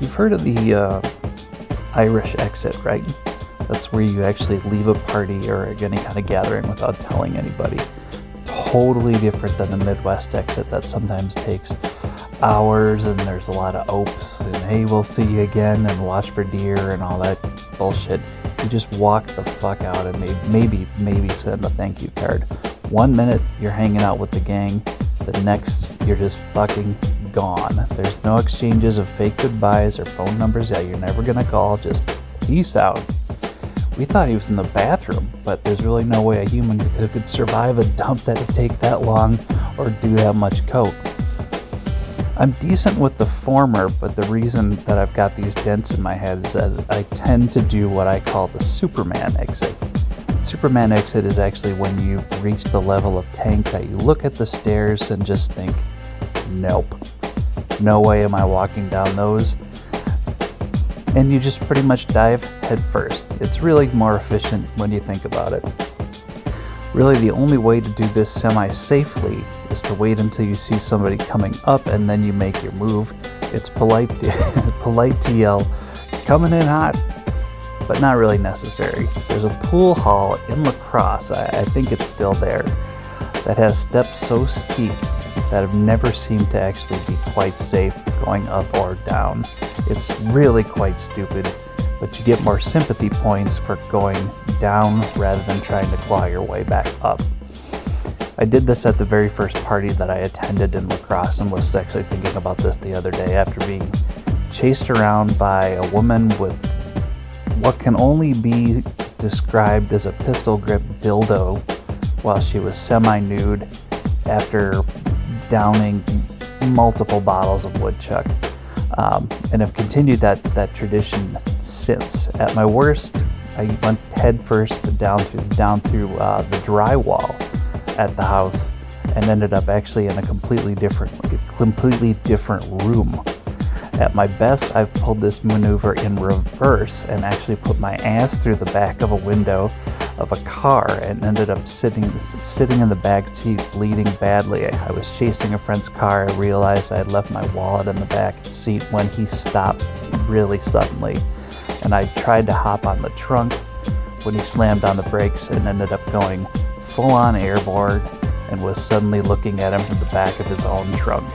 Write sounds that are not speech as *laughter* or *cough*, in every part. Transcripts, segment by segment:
You've heard of the uh, Irish exit, right? That's where you actually leave a party or any kind of gathering without telling anybody. Totally different than the Midwest exit that sometimes takes hours and there's a lot of opes and hey, we'll see you again and watch for deer and all that bullshit. You just walk the fuck out and maybe, maybe, maybe send a thank you card. One minute you're hanging out with the gang, the next you're just fucking gone. There's no exchanges of fake goodbyes or phone numbers. that you're never gonna call. Just peace out. We thought he was in the bathroom, but there's really no way a human could survive a dump that'd take that long or do that much coke. I'm decent with the former, but the reason that I've got these dents in my head is that I tend to do what I call the Superman exit. Superman exit is actually when you've reached the level of tank that you look at the stairs and just think, nope, no way am I walking down those. And you just pretty much dive head first. It's really more efficient when you think about it. Really, the only way to do this semi safely is to wait until you see somebody coming up and then you make your move. It's polite to, *laughs* polite to yell, coming in hot, but not really necessary. There's a pool hall in La Crosse, I, I think it's still there, that has steps so steep that have never seemed to actually be quite safe going up or down. It's really quite stupid but you get more sympathy points for going down rather than trying to claw your way back up. I did this at the very first party that I attended in La Crosse and was actually thinking about this the other day after being chased around by a woman with what can only be described as a pistol grip dildo while she was semi nude after downing multiple bottles of woodchuck um, and have continued that, that tradition since. At my worst, I went headfirst down through, down through uh, the drywall at the house and ended up actually in a completely different, completely different room. At my best, I've pulled this maneuver in reverse and actually put my ass through the back of a window of a car and ended up sitting sitting in the back seat bleeding badly. I was chasing a friend's car. I realized I had left my wallet in the back seat when he stopped really suddenly. And I tried to hop on the trunk when he slammed on the brakes and ended up going full on airborne and was suddenly looking at him from the back of his own trunk.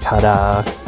Ta da!